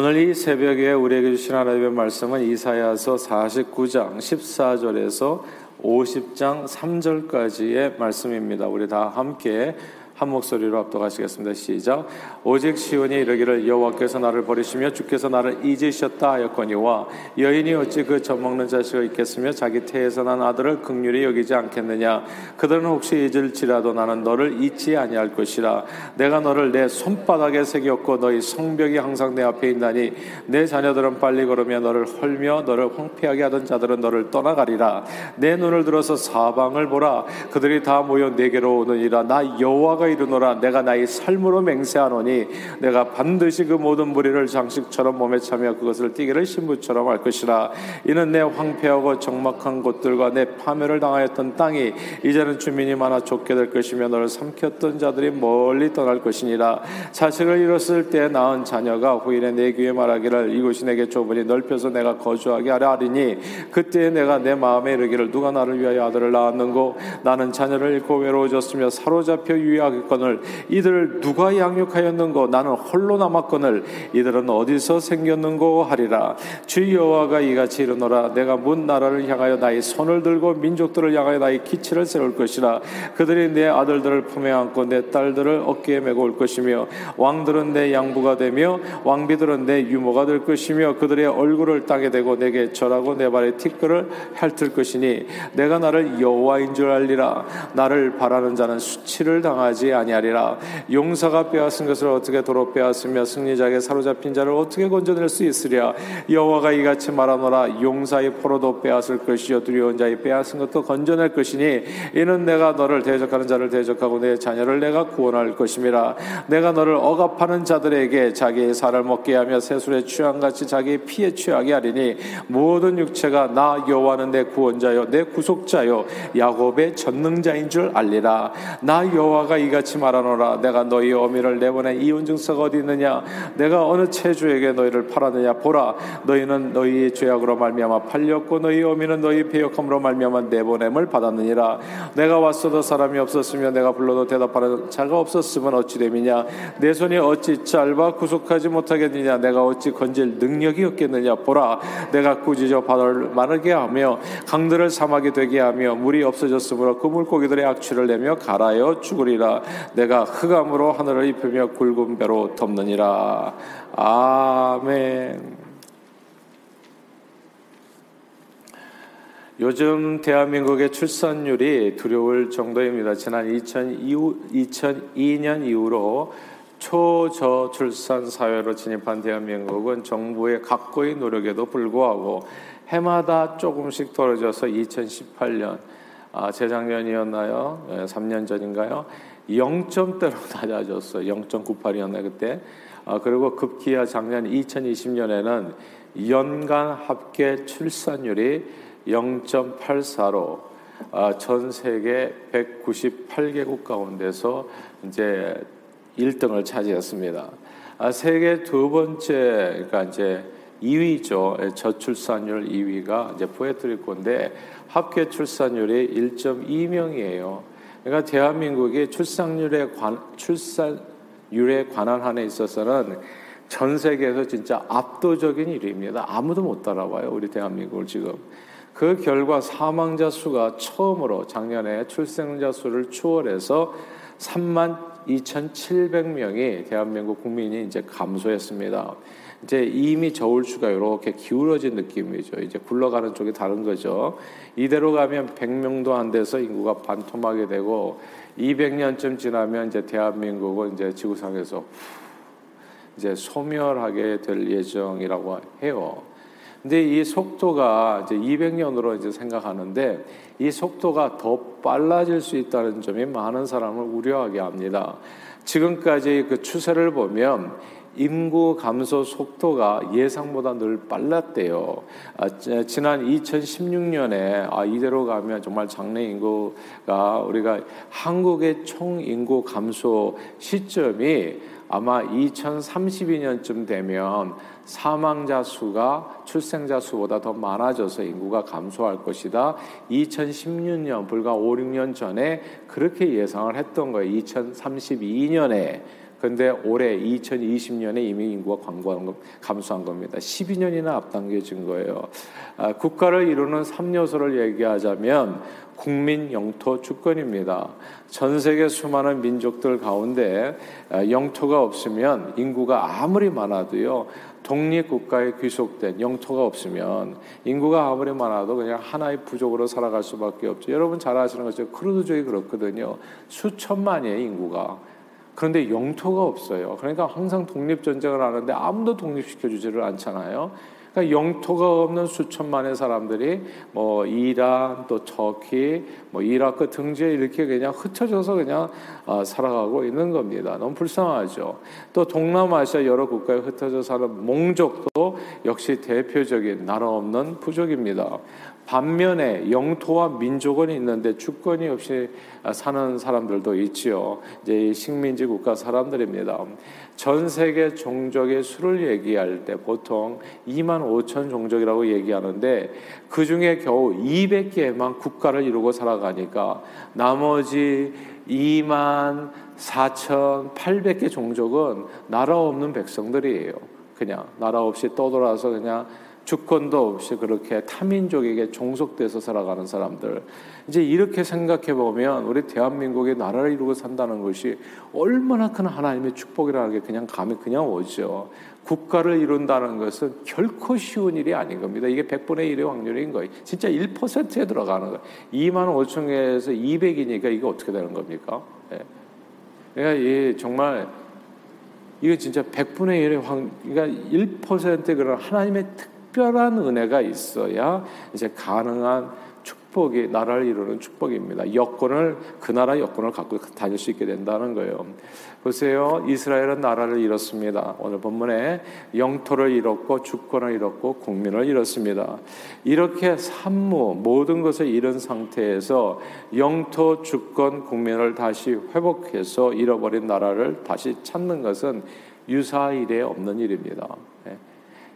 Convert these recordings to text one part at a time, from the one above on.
오늘 이 새벽에 우리에게 주신 하나님의 말씀은 이사야서 49장 14절에서 50장 3절까지의 말씀입니다. 우리 다 함께 한 목소리로 압도하시겠습니다. 시작. 오직 시온이 이르기를 여호와께서 나를 버리시며 주께서 나를 잊으셨다 하였거니와 여인이 어찌 그 젖먹는 자식을 잊겠으며 자기 태에서 난 아들을 극률히 여기지 않겠느냐? 그들은 혹시 잊을지라도 나는 너를 잊지 아니할 것이라. 내가 너를 내 손바닥에 새겼고 너희 성벽이 항상 내 앞에 있나니 내 자녀들은 빨리 걸으며 너를 헐며 너를 황폐하게 하던 자들은 너를 떠나가리라. 내 눈을 들어서 사방을 보라. 그들이 다 모여 내게로 오느니라. 나 여호와가 이르노라 내가 나의 삶으로 맹세하노니 내가 반드시 그 모든 무리를 장식처럼 몸에 차며 그것을 띠기를 신부처럼 할 것이라. 이는 내 황폐하고 적막한 곳들과 내 파멸을 당하였던 땅이 이제는 주민이 많아 좁게 될 것이며 너를 삼켰던 자들이 멀리 떠날 것이니라. 자식을 잃었을 때 낳은 자녀가 후일에 내 귀에 말하기를 이곳이 내게 좁으니 넓혀서 내가 거주하게 하려 하리니 그때 내가 내 마음에 이르기를 누가 나를 위하여 아들을 낳았는고? 나는 자녀를 잃고 외로워졌으며 사로잡혀 유의하게 하겠거늘 이들을 누가 양육하였는고 나는 홀로 남았거늘 이들은 어디서 생겼는고 하리라. 주 여호와가 이같이 이르노라. 내가 문 나라를 향하여 나의 손을 들고 민족들을 향하여 나의 기치를 세울 것이라. 그들이 내 아들들을 품에 안고 내 딸들을 어깨에 메고 올 것이며 왕들은 내 양부가 되며 왕비들은 내 유모가 될 것이며 그들의 얼굴을 땅에 대고 내게 절하고 내 발에 티끌을 핥을 것이니 내가 나를 여호와인 줄 알리라. 나를 바라는 자는 수치를 당하지 하지 아니하리라. 용사가 빼앗은 것을 어떻게 도로 빼앗으며 승리자에게 사로잡힌 자를 어떻게 건져낼 수 있으랴? 여호와가 이같이 말하노라. 용사의 포로도 빼앗을 것이요 두려운 자의 빼앗은 것도 건져낼 것이니 이는 내가 너를 대적하는 자를 대적하고 내 자녀를 내가 구원할 것임이라. 내가 너를 억압하는 자들에게 자기의 살을 먹게 하며 새술에 취한같이 자기의 피에 취하게 하리니 모든 육체가 나 여호와는 내 구원자요 내 구속자요 야곱의 전능자인 줄 알리라. 나 여호와가 이같 이 이같이 말하노라. 내가 너희 어미를 내보내 이혼 증서가 어디 있느냐? 내가 어느 체주에게 너희를 팔았느냐? 보라 너희는 너희의 죄악으로 말미암아 팔렸고 너희 어미는 너희 배역함으로 말미암아 내보냄을 받았느니라. 내가 왔어도 사람이 없었으며 내가 불러도 대답하는 자가 없었으면 어찌 됨이냐? 내 손이 어찌 짧아 구속하지 못하겠느냐? 내가 어찌 건질 능력이 없겠느냐? 보라 내가 꾸짖어 바다를 마르게 하며 강들을 사막이 되게 하며 물이 없어졌으므로 그 물고기들의 악취를 내며 갈아여 죽으리라 내가 흑암으로 하늘을 입으며 굵은 배로 덮느니라. 아멘. 요즘 대한민국의 출산율이 두려울 정도입니다. 지난 2002 년 이후로 초저출산 사회로 진입한 대한민국은 정부의 각고의 노력에도 불구하고 해마다 조금씩 떨어져서 2018년 아, 재작년이었나요? 3년 전인가요? 0점대로 낮아졌어요. 0.98이었나 그때. 아, 그리고 급기야 작년 2020년에는 연간 합계 출산율이 0.84로 아, 전 세계 198개국 가운데서 이제 1등을 차지했습니다. 아, 세계 두 번째 그러니까 이제 2위죠. 저출산율 2위가 이제 푸에트리코인데 합계 출산율이 1.2명이에요. 그러니까 대한민국이 출산율에 관 출산율에 관한 한에 있어서는 전 세계에서 진짜 압도적인 일입니다. 아무도 못 따라와요. 우리 대한민국을 지금. 그 결과 사망자 수가 처음으로 작년에 출생자 수를 추월해서 3만 2,700명이 대한민국 국민이 이제 감소했습니다. 이제 이미 저울추가 이렇게 기울어진 느낌이죠. 이제 굴러가는 쪽이 다른 거죠. 이대로 가면 100명도 안 돼서 인구가 반토막이 되고 200년쯤 지나면 이제 대한민국은 이제 지구상에서 이제 소멸하게 될 예정이라고 해요. 근데 이 속도가 이제 200년으로 이제 생각하는데 이 속도가 더 빨라질 수 있다는 점이 많은 사람을 우려하게 합니다. 지금까지 그 추세를 보면 인구 감소 속도가 예상보다 늘 빨랐대요. 아, 지난 2016년에 아, 이대로 가면 정말 장래 인구가 우리가 한국의 총 인구 감소 시점이 아마 2032년쯤 되면 사망자 수가 출생자 수보다 더 많아져서 인구가 감소할 것이다. 2016년 불과 5, 6년 전에 그렇게 예상을 했던 거예요. 2032년에 근데 올해 2020년에 이미 인구가 광고한 감소한 겁니다. 12년이나 앞당겨진 거예요. 아, 국가를 이루는 3요소를 얘기하자면 국민 영토 주권입니다. 전 세계 수많은 민족들 가운데 아, 영토가 없으면 인구가 아무리 많아도요. 독립국가에 귀속된 영토가 없으면 인구가 아무리 많아도 그냥 하나의 부족으로 살아갈 수밖에 없죠. 여러분 잘 아시는 것처럼 크루드족이 그렇거든요. 수천만이에요, 인구가. 그런데 영토가 없어요. 그러니까 항상 독립전쟁을 하는데 아무도 독립시켜주지를 않잖아요. 그러니까 영토가 없는 수천만의 사람들이 뭐 이란 또 터키 뭐 이라크 등지에 이렇게 그냥 흩어져서 그냥 어, 살아가고 있는 겁니다. 너무 불쌍하죠. 또 동남아시아 여러 국가에 흩어져 사는 몽족도 역시 대표적인 나라 없는 부족입니다. 반면에 영토와 민족은 있는데 주권이 없이 사는 사람들도 있지요. 이제 식민지 국가 사람들입니다. 전 세계 종족의 수를 얘기할 때 보통 2만 5천 종족이라고 얘기하는데 그 중에 겨우 200개만 국가를 이루고 살아가니까 나머지 2만 4천 800개 종족은 나라 없는 백성들이에요. 그냥 나라 없이 떠돌아서 그냥 주권도 없이 그렇게 타민족에게 종속돼서 살아가는 사람들. 이제 이렇게 생각해 보면 우리 대한민국의 나라를 이루고 산다는 것이 얼마나 큰 하나님의 축복이라는 게 그냥 감이 그냥 오죠. 국가를 이룬다는 것은 결코 쉬운 일이 아닌 겁니다. 이게 100분의 1의 확률인 거예요. 진짜 1%에 들어가는 거예요. 2만 5천 개에서 200이니까 이게 어떻게 되는 겁니까? 예. 그러니까 이 정말 이거 진짜 100분의 1의 확, 그러니까 1%의 그런 하나님의 특 특별한 은혜가 있어야 이제 가능한 축복이 나라를 이루는 축복입니다. 여권을 그 나라 여권을 갖고 다닐 수 있게 된다는 거예요. 보세요. 이스라엘은 나라를 잃었습니다. 오늘 본문에 영토를 잃었고 주권을 잃었고 국민을 잃었습니다. 이렇게 산무 모든 것을 잃은 상태에서 영토 주권 국민을 다시 회복해서 잃어버린 나라를 다시 찾는 것은 유사일에 없는 일입니다.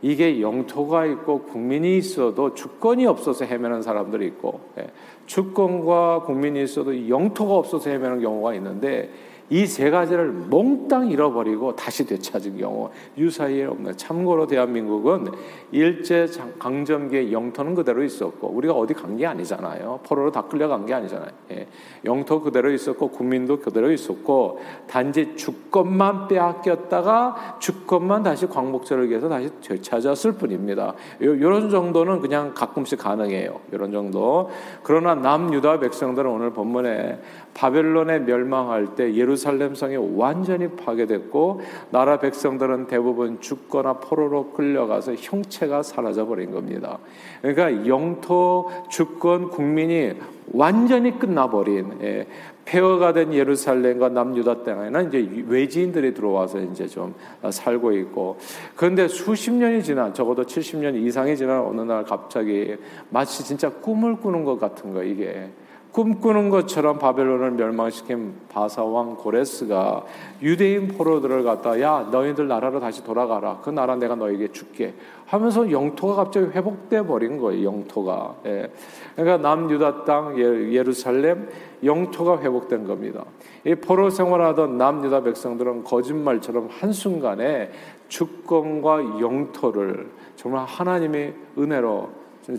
이게 영토가 있고 국민이 있어도 주권이 없어서 헤매는 사람들이 있고 예, 주권과 국민이 있어도 영토가 없어서 헤매는 경우가 있는데 이 세 가지를 몽땅 잃어버리고 다시 되찾은 경우 유사일에 없는. 참고로 대한민국은 일제 강점기의 영토는 그대로 있었고 우리가 어디 간 게 아니잖아요. 포로로 다 끌려간 게 아니잖아요. 예. 영토 그대로 있었고 국민도 그대로 있었고 단지 주권만 빼앗겼다가 주권만 다시 광복절을 위해서 다시 되찾았을 뿐입니다. 이런 정도는 그냥 가끔씩 가능해요. 이런 정도. 그러나 남유다 백성들은 오늘 본문에 바벨론에 멸망할 때 예루살렘 성이 완전히 파괴됐고 나라 백성들은 대부분 죽거나 포로로 끌려가서 형체가 사라져 버린 겁니다. 그러니까 영토 주권 국민이 완전히 끝나버린 예, 폐허가 된 예루살렘과 남유다 땅에는 이제 외지인들이 들어와서 이제 좀 살고 있고 그런데 수십 년이 지난 적어도 70년 이상이 지난 어느 날 갑자기 마치 진짜 꿈을 꾸는 것 같은 거 이게 꿈꾸는 것처럼 바벨론을 멸망시킨 바사왕 고레스가 유대인 포로들을 갖다 야 너희들 나라로 다시 돌아가라. 그 나라 내가 너에게 줄게. 하면서 영토가 갑자기 회복돼 버린 거예요 영토가. 예. 그러니까 남유다 땅 예, 예루살렘 영토가 회복된 겁니다. 이 포로 생활하던 남유다 백성들은 거짓말처럼 한순간에 주권과 영토를 정말 하나님의 은혜로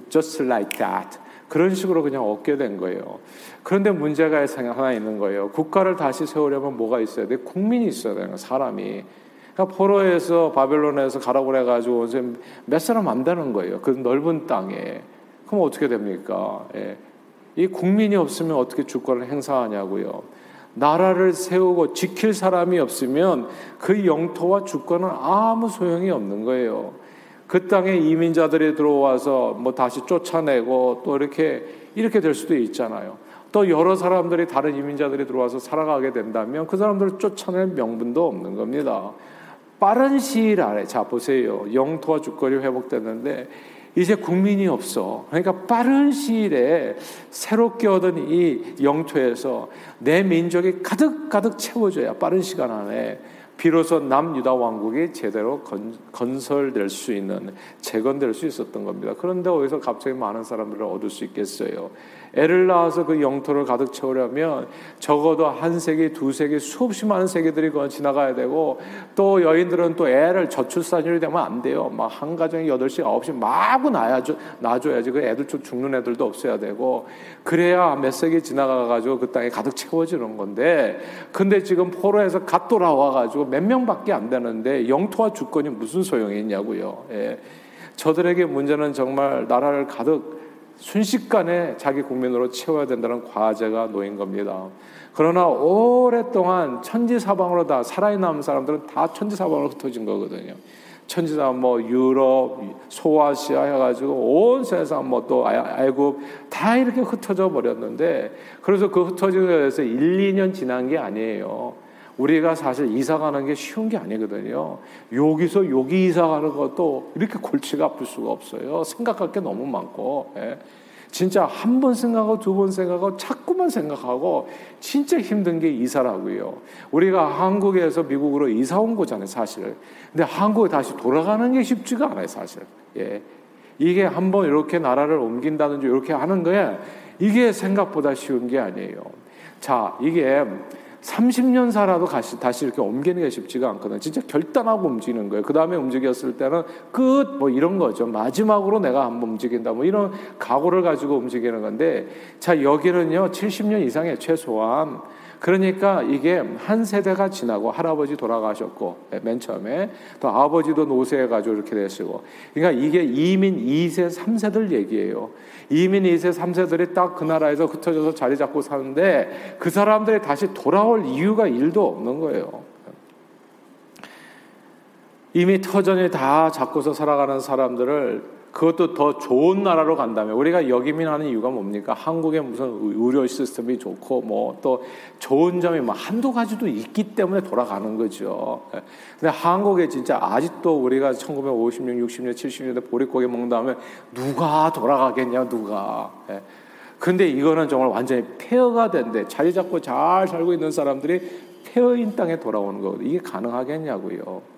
just like that 그런 식으로 그냥 얻게 된 거예요. 그런데 문제가 하나 있는 거예요. 국가를 다시 세우려면 뭐가 있어야 돼? 국민이 있어야 되는 사람이. 그러니까 포로에서 바벨론에서 가라고 그래가지고 몇 사람 안 되는 거예요. 그 넓은 땅에. 그럼 어떻게 됩니까? 예. 이 국민이 없으면 어떻게 주권을 행사하냐고요. 나라를 세우고 지킬 사람이 없으면 그 영토와 주권은 아무 소용이 없는 거예요. 그 땅에 이민자들이 들어와서 뭐 다시 쫓아내고 또 이렇게 이렇게 될 수도 있잖아요. 또 여러 사람들이 다른 이민자들이 들어와서 살아가게 된다면 그 사람들을 쫓아낼 명분도 없는 겁니다. 빠른 시일 안에 자 보세요. 영토와 주권이 회복됐는데 이제 국민이 없어. 그러니까 빠른 시일에 새롭게 얻은 이 영토에서 내 민족이 가득 가득 채워져야 빠른 시간 안에 비로소 남유다 왕국이 제대로 건, 건설될 수 있는 재건될 수 있었던 겁니다. 그런데 어디서 갑자기 많은 사람들을 얻을 수 있겠어요? 애를 낳아서 그 영토를 가득 채우려면 적어도 한 세기, 두 세기, 수없이 많은 세기들이 지나가야 되고 또 여인들은 또 애를 저출산율이 되면 안 돼요. 막 한 가정에 여덟 시 아홉 시 마구 낳아줘, 낳아줘야지. 그 애들 좀 죽는 애들도 없어야 되고 그래야 몇 세기 지나가가지고 그 땅에 가득 채워지는 건데 근데 지금 포로에서 갓 돌아와가지고 몇 명밖에 안 되는데 영토와 주권이 무슨 소용이 있냐고요. 예. 저들에게 문제는 정말 나라를 가득 순식간에 자기 국민으로 채워야 된다는 과제가 놓인 겁니다. 그러나 오랫동안 천지사방으로 다 살아있는 사람들은 다 천지사방으로 흩어진 거거든요. 천지사 뭐 유럽, 소아시아 해가지고 온 세상 뭐 또 애굽 다 이렇게 흩어져 버렸는데 그래서 그 흩어진 것에서 1, 2년 지난 게 아니에요. 우리가 사실 이사 가는 게 쉬운 게 아니거든요. 여기서 여기 이사 가는 것도 이렇게 골치가 아플 수가 없어요. 생각할 게 너무 많고. 예. 진짜 한 번 생각하고 두 번 생각하고 자꾸만 생각하고 진짜 힘든 게 이사라고요. 우리가 한국에서 미국으로 이사 온 거잖아요, 사실. 근데 한국에 다시 돌아가는 게 쉽지가 않아요, 사실. 예. 이게 한번 이렇게 나라를 옮긴다든지 이렇게 하는 거에 이게 생각보다 쉬운 게 아니에요. 자, 이게 30년 살아도 다시, 다시 이렇게 옮기는 게 쉽지가 않거든요. 진짜 결단하고 움직이는 거예요. 그 다음에 움직였을 때는 끝, 뭐 이런 거죠. 마지막으로 내가 한번 움직인다. 뭐 이런 각오를 가지고 움직이는 건데, 자, 여기는요, 70년 이상의 최소한 그러니까 이게 한 세대가 지나고 할아버지 돌아가셨고 예, 맨 처음에 또 아버지도 노쇠해가지고 이렇게 되시고 그러니까 이게 이민 2세 3세들 얘기예요. 이민 2세 3세들이 딱 그 나라에서 흩어져서 자리 잡고 사는데 그 사람들이 다시 돌아올 이유가 일도 없는 거예요. 이미 터전이 다 잡고서 살아가는 사람들을 그것도 더 좋은 나라로 간다면 우리가 여기민하는 이유가 뭡니까? 한국의 무슨 의료 시스템이 좋고 뭐 또 좋은 점이 뭐 한두 가지도 있기 때문에 돌아가는 거죠. 예. 근데 한국에 진짜 아직도 우리가 1950년, 60년, 70년대 보릿고기 먹는다면 누가 돌아가겠냐 누가. 예. 근데 이거는 정말 완전히 폐허가 된데 자리 잡고 잘 살고 있는 사람들이 폐허인 땅에 돌아오는 거거든요. 이게 가능하겠냐고요.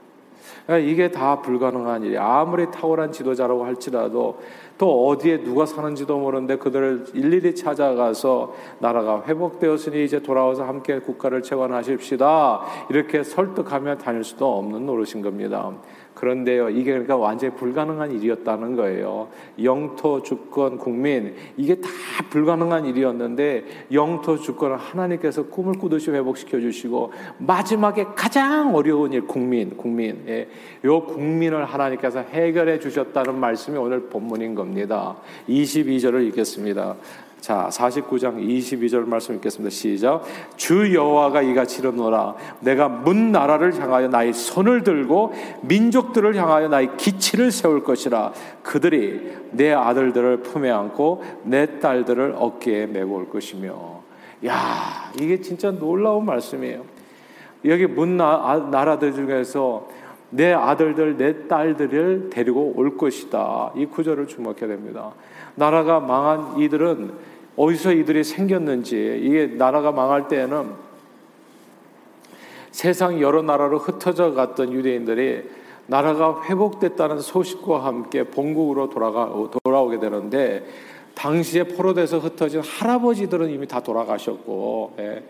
그러니까 이게 다 불가능한 일이 아무리 탁월한 지도자라고 할지라도 또 어디에 누가 사는지도 모르는데 그들을 일일이 찾아가서 나라가 회복되었으니 이제 돌아와서 함께 국가를 채권하십시다 이렇게 설득하며 다닐 수도 없는 노릇인 겁니다. 그런데요, 이게 그러니까 완전히 불가능한 일이었다는 거예요. 영토, 주권, 국민, 이게 다 불가능한 일이었는데, 영토, 주권을 하나님께서 꿈을 꾸듯이 회복시켜 주시고, 마지막에 가장 어려운 일, 국민, 국민, 예, 요 국민을 하나님께서 해결해 주셨다는 말씀이 오늘 본문인 겁니다. 22절을 읽겠습니다. 자, 49장 22절 말씀 읽겠습니다. 시작. 주 여호와가 이같이 이르노라 내가 문 나라를 향하여 나의 손을 들고 민족들을 향하여 나의 기치를 세울 것이라 그들이 내 아들들을 품에 안고 내 딸들을 어깨에 메고 올 것이며 야, 이게 진짜 놀라운 말씀이에요. 여기 문 나, 라들 중에서 내 아들들, 내 딸들을 데리고 올 것이다. 이 구절을 주목해야 됩니다. 나라가 망한 이들은 어디서 이들이 생겼는지 이게 나라가 망할 때에는 세상 여러 나라로 흩어져 갔던 유대인들이 나라가 회복됐다는 소식과 함께 본국으로 돌아가 돌아오게 되는데 당시에 포로돼서 흩어진 할아버지들은 이미 다 돌아가셨고 예.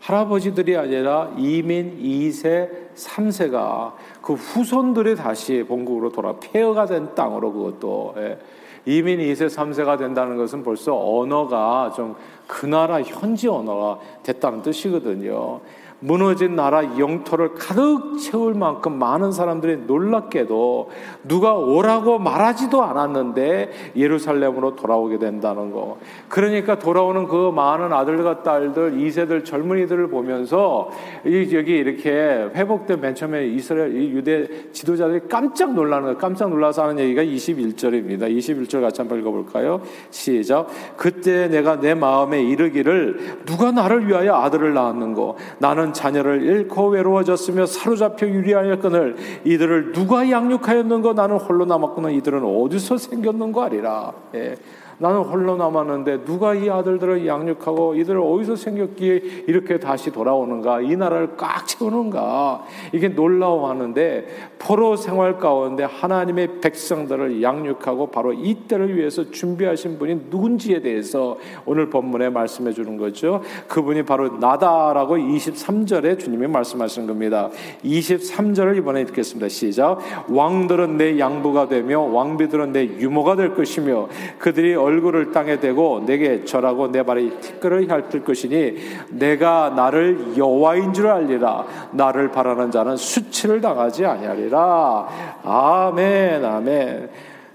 할아버지들이 아니라 이민 2세, 3세가 그 후손들이 다시 본국으로 돌아 폐허가 된 땅으로 그것도 예. 이민 2세, 3세가 된다는 것은 벌써 언어가 좀 그 나라 현지 언어가 됐다는 뜻이거든요. 무너진 나라 영토를 가득 채울 만큼 많은 사람들이 놀랍게도 누가 오라고 말하지도 않았는데 예루살렘으로 돌아오게 된다는 거. 그러니까 돌아오는 그 많은 아들과 딸들, 2세들 젊은이들을 보면서 여기 이렇게 회복된 맨 처음에 이스라엘 유대 지도자들이 깜짝 놀라는 거 깜짝 놀라서 하는 얘기가 21절입니다. 21절 같이 한번 읽어볼까요? 시작. 그때 내가 내 마음에 이르기를 누가 나를 위하여 아들을 낳았는고 나는 많은 자녀를 잃고 외로워졌으며 사로잡혀 유리하였거늘 이들을 누가 양육하였는가 나는 홀로 남았구나 이들은 어디서 생겼는가 아리라 예. 나는 홀로 남았는데 누가 이 아들들을 양육하고 이들을 어디서 생겼기에 이렇게 다시 돌아오는가? 이 나라를 꽉 채우는가? 이게 놀라워하는데 포로 생활 가운데 하나님의 백성들을 양육하고 바로 이 때를 위해서 준비하신 분이 누군지에 대해서 오늘 본문에 말씀해 주는 거죠. 그분이 바로 나다라고 23절에 주님이 말씀하시는 겁니다. 23절을 이번에 읽겠습니다. 시작. 왕들은 내 양부가 되며 왕비들은 내 유모가 될 것이며 그들이 얼굴을 땅에 대고 내게 절하고 내 발에 티끌을 핥을 것이니 내가 나를 여호와인 줄 알리라 나를 바라는 자는 수치를 당하지 아니하리라 아멘 아멘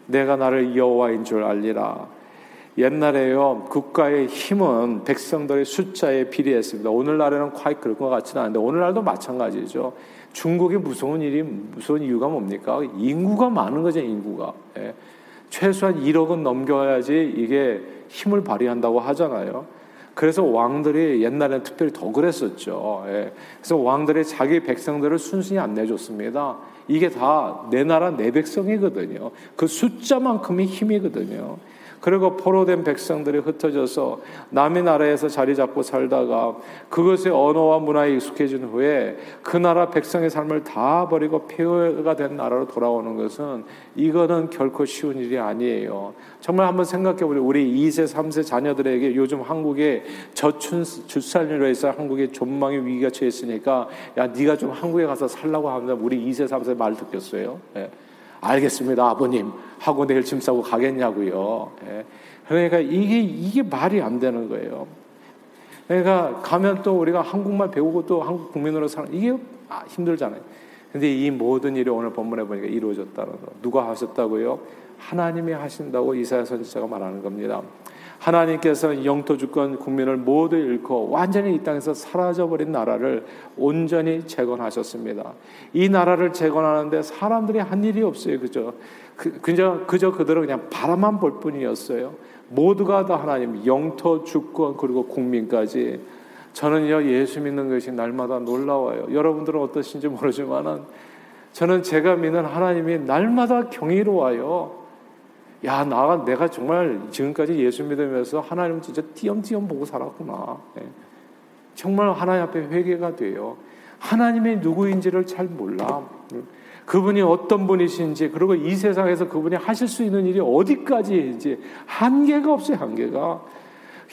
내가 나를 여호와인 줄 알리라 옛날에요 국가의 힘은 백성들의 숫자에 비례했습니다. 오늘날에는 과히 그런 것 같지는 않은데 오늘날도 마찬가지죠. 중국의 무서운 일이 무서운 이유가 뭡니까? 인구가 많은 거죠 인구가. 예. 최소한 1억은 넘겨야지 이게 힘을 발휘한다고 하잖아요. 그래서 왕들이 옛날에는 특별히 더 그랬었죠. 예. 그래서 왕들이 자기 백성들을 순순히 안 내줬습니다. 이게 다 내 나라 내 백성이거든요. 그 숫자만큼이 힘이거든요. 그리고 포로된 백성들이 흩어져서 남의 나라에서 자리 잡고 살다가 그것의 언어와 문화에 익숙해진 후에 그 나라 백성의 삶을 다 버리고 폐허가 된 나라로 돌아오는 것은 이거는 결코 쉬운 일이 아니에요. 정말 한번 생각해 보세요. 우리 2세, 3세 자녀들에게 요즘 한국에 저출 출산율로 해서 한국에 존망의 위기가 처했으니까 야 네가 좀 한국에 가서 살라고 하면 우리 2세, 3세 말 듣겠어요. 예. 알겠습니다, 아버님. 하고 내일 짐 싸고 가겠냐고요. 예. 그러니까 이게 이게 말이 안 되는 거예요. 그러니까 가면 또 우리가 한국말 배우고 또 한국 국민으로 사는 이게 아, 힘들잖아요. 근데 이 모든 일이 오늘 본문에 보니까 이루어졌다는 거. 누가 하셨다고요? 하나님이 하신다고 이사야 선지자가 말하는 겁니다. 하나님께서 영토 주권 국민을 모두 잃고 완전히 이 땅에서 사라져버린 나라를 온전히 재건하셨습니다. 이 나라를 재건하는데 사람들이 한 일이 없어요. 그죠? 그, 그저, 그저 그들은 그냥 바라만 볼 뿐이었어요. 모두가 다 하나님, 영토 주권 그리고 국민까지. 저는요, 예수 믿는 것이 날마다 놀라워요. 여러분들은 어떠신지 모르지만은 저는 제가 믿는 하나님이 날마다 경이로워요. 야, 나가 내가 정말 지금까지 예수 믿으면서 하나님 진짜 띄엄띄엄 보고 살았구나. 네. 정말 하나님 앞에 회개가 돼요. 하나님이 누구인지를 잘 몰라. 그분이 어떤 분이신지, 그리고 이 세상에서 그분이 하실 수 있는 일이 어디까지인지 한계가 없어요, 한계가.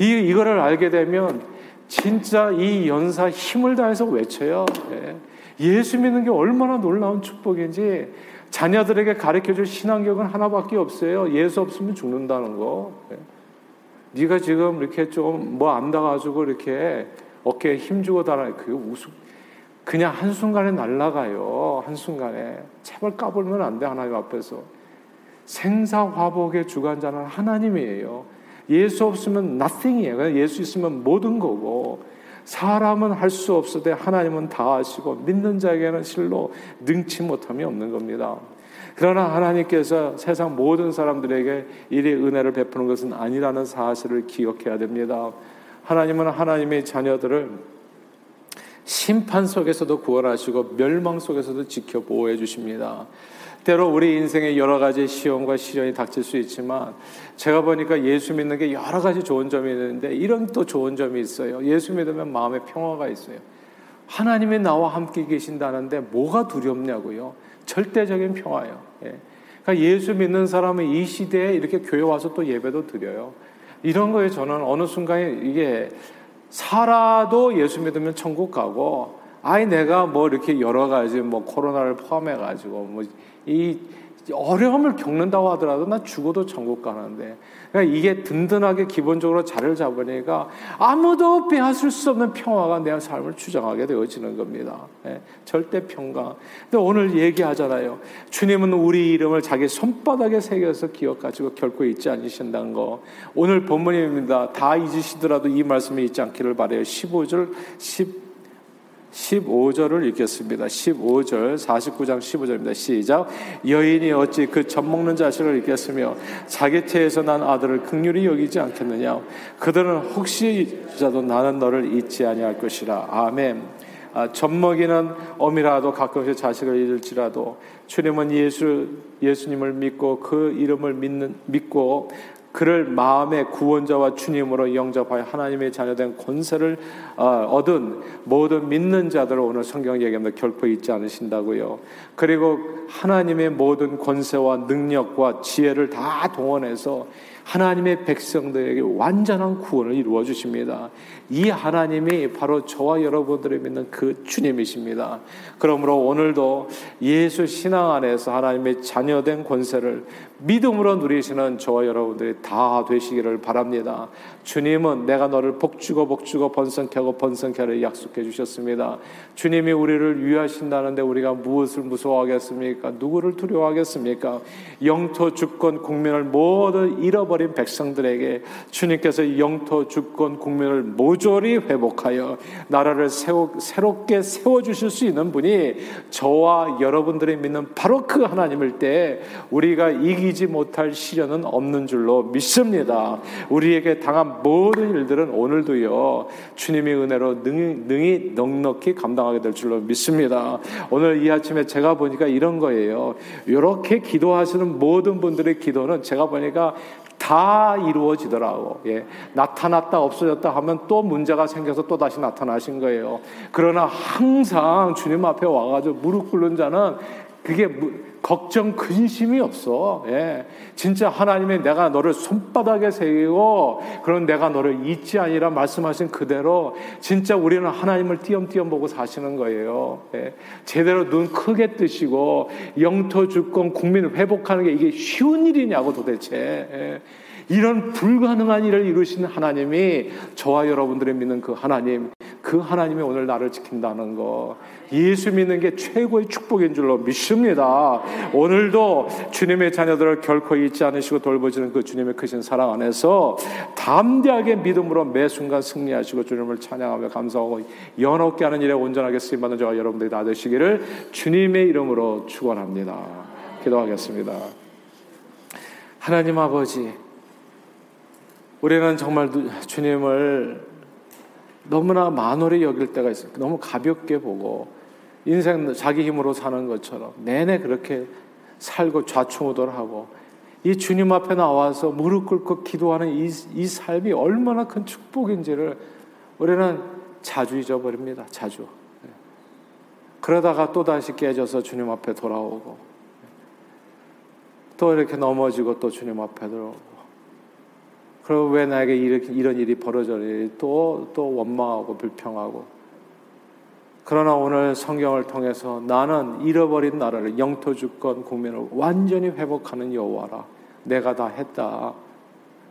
이, 이거를 알게 되면 진짜 이 연사 힘을 다해서 외쳐요. 네. 예수 믿는 게 얼마나 놀라운 축복인지 자녀들에게 가르쳐 줄 신앙력은 하나밖에 없어요. 예수 없으면 죽는다는 거. 네. 네가 지금 이렇게 좀 뭐 안다 가지고 이렇게 어깨에 힘주고 다니 그게 우습 그냥 한순간에 날아가요. 한순간에. 제발 까불면 안 돼, 하나님 앞에서. 생사화복의 주관자는 하나님이에요. 예수 없으면 nothing이에요. 예수 있으면 모든 거고. 사람은 할 수 없으되 하나님은 다 하시고 믿는 자에게는 실로 능치 못함이 없는 겁니다. 그러나 하나님께서 세상 모든 사람들에게 이리 은혜를 베푸는 것은 아니라는 사실을 기억해야 됩니다. 하나님은 하나님의 자녀들을 심판 속에서도 구원하시고 멸망 속에서도 지켜 보호해 주십니다. 때로 우리 인생에 여러 가지 시험과 시련이 닥칠 수 있지만 제가 보니까 예수 믿는 게 여러 가지 좋은 점이 있는데 이런 또 좋은 점이 있어요. 예수 믿으면 마음에 평화가 있어요. 하나님이 나와 함께 계신다는데 뭐가 두렵냐고요. 절대적인 평화예요. 예. 그러니까 예수 믿는 사람은 이 시대에 이렇게 교회 와서 또 예배도 드려요. 이런 거에 저는 어느 순간에 이게 살아도 예수 믿으면 천국 가고 아이 내가 뭐 이렇게 여러 가지 뭐 코로나를 포함해 가지고 뭐 이 어려움을 겪는다고 하더라도 나 죽어도 천국 가는데 그러니까 이게 든든하게 기본적으로 자리를 잡으니까 아무도 빼앗을 수 없는 평화가 내 삶을 주장하게 되어지는 겁니다. 네, 절대 평강. 근데 오늘 얘기하잖아요. 주님은 우리 이름을 자기 손바닥에 새겨서 기억하시고 결코 잊지 않으신다는 거. 오늘 본문입니다. 다 잊으시더라도 이 말씀이 잊지 않기를 바래요. 15절 10 15절을 읽겠습니다. 15절, 49장 15절입니다. 시작. 여인이 어찌 그 젖먹는 자식을 읽겠으며 자기 태에서 난 아들을 극률이 여기지 않겠느냐. 그들은 혹시 자도 나는 너를 잊지 아니할 것이라. 아멘. 아, 젖먹이는 어미라도 가끔씩 자식을 잃을지라도 주님은 예수 예수님을 믿고 그 이름을 믿는 믿고 그를 마음의 구원자와 주님으로 영접하여 하나님의 자녀된 권세를 어, 얻은 모든 믿는 자들을 오늘 성경 얘기합니다. 결코 잊지 않으신다고요. 그리고 하나님의 모든 권세와 능력과 지혜를 다 동원해서 하나님의 백성들에게 완전한 구원을 이루어 주십니다. 이 하나님이 바로 저와 여러분들이 믿는 그 주님이십니다. 그러므로 오늘도 예수 신앙 안에서 하나님의 자녀된 권세를 믿음으로 누리시는 저와 여러분들이 다 되시기를 바랍니다. 주님은 내가 너를 복주고 복주고 번성케 하고 번성케 하를 약속해 주셨습니다. 주님이 우리를 위하신다는데 우리가 무엇을 무서워하겠습니까? 누구를 두려워하겠습니까? 영토 주권 국민을 모두 잃어버린 백성들에게 주님께서 영토 주권 국민을 모조리 회복하여 나라를 세워, 새롭게 세워 주실 수 있는 분이 저와 여러분들이 믿는 바로 그 하나님일 때 우리가 이기 지 못할 시련은 없는 줄로 믿습니다. 우리에게 당한 모든 일들은 오늘도요, 주님의 은혜로 능히, 능히 넉넉히 감당하게 될 줄로 믿습니다. 오늘 이 아침에 제가 보니까 이런 거예요. 이렇게 기도하시는 모든 분들의 기도는 제가 보니까 다 이루어지더라고. 예. 나타났다 없어졌다 하면 또 문제가 생겨서 또 다시 나타나신 거예요. 그러나 항상 주님 앞에 와가지고 무릎 꿇는 자는 그게 걱정 근심이 없어. 예. 진짜 하나님의 내가 너를 손바닥에 새기고 그런 내가 너를 잊지 아니라 말씀하신 그대로 진짜 우리는 하나님을 띄엄띄엄 보고 사시는 거예요. 예. 제대로 눈 크게 뜨시고 영토 주권 국민을 회복하는 게 이게 쉬운 일이냐고 도대체. 예. 이런 불가능한 일을 이루시는 하나님이 저와 여러분들이 믿는 그 하나님, 그 하나님이 오늘 나를 지킨다는 거. 예수 믿는 게 최고의 축복인 줄로 믿습니다. 오늘도 주님의 자녀들을 결코 잊지 않으시고 돌보시는 그 주님의 크신 사랑 안에서 담대하게 믿음으로 매 순간 승리하시고 주님을 찬양하며 감사하고 연없게 하는 일에 온전하게 쓰임 받는 저와 여러분들이 다 되시기를 주님의 이름으로 축원합니다. 기도하겠습니다. 하나님 아버지 우리는 정말 주님을 너무나 만월히 여길 때가 있어요. 너무 가볍게 보고 인생 자기 힘으로 사는 것처럼 내내 그렇게 살고 좌충우돌하고 이 주님 앞에 나와서 무릎 꿇고 기도하는 이, 이 삶이 얼마나 큰 축복인지를 우리는 자주 잊어버립니다. 자주. 그러다가 또 다시 깨져서 주님 앞에 돌아오고 또 이렇게 넘어지고 또 주님 앞에 들어오고 그리고 왜 나에게 이렇게, 이런 일이 벌어졌니? 또, 또 원망하고 불평하고. 그러나 오늘 성경을 통해서 나는 잃어버린 나라를 영토 주권 국민을 완전히 회복하는 여호와라. 내가 다 했다.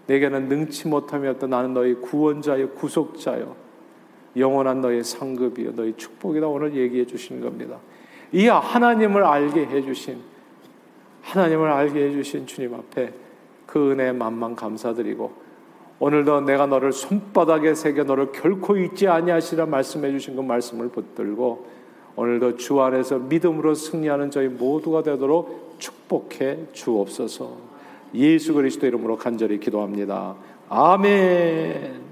내게는 능치 못함이었다. 나는 너희 구원자여 구속자여 영원한 너의 상급이여 너희 축복이다. 오늘 얘기해 주시는 겁니다. 이 하나님을 알게 해 주신 하나님을 알게 해 주신 주님 앞에 그 은혜에 만만 감사드리고 오늘도 내가 너를 손바닥에 새겨 너를 결코 잊지 아니하시라 말씀해 주신 그 말씀을 붙들고 오늘도 주 안에서 믿음으로 승리하는 저희 모두가 되도록 축복해 주옵소서. 예수 그리스도 이름으로 간절히 기도합니다. 아멘.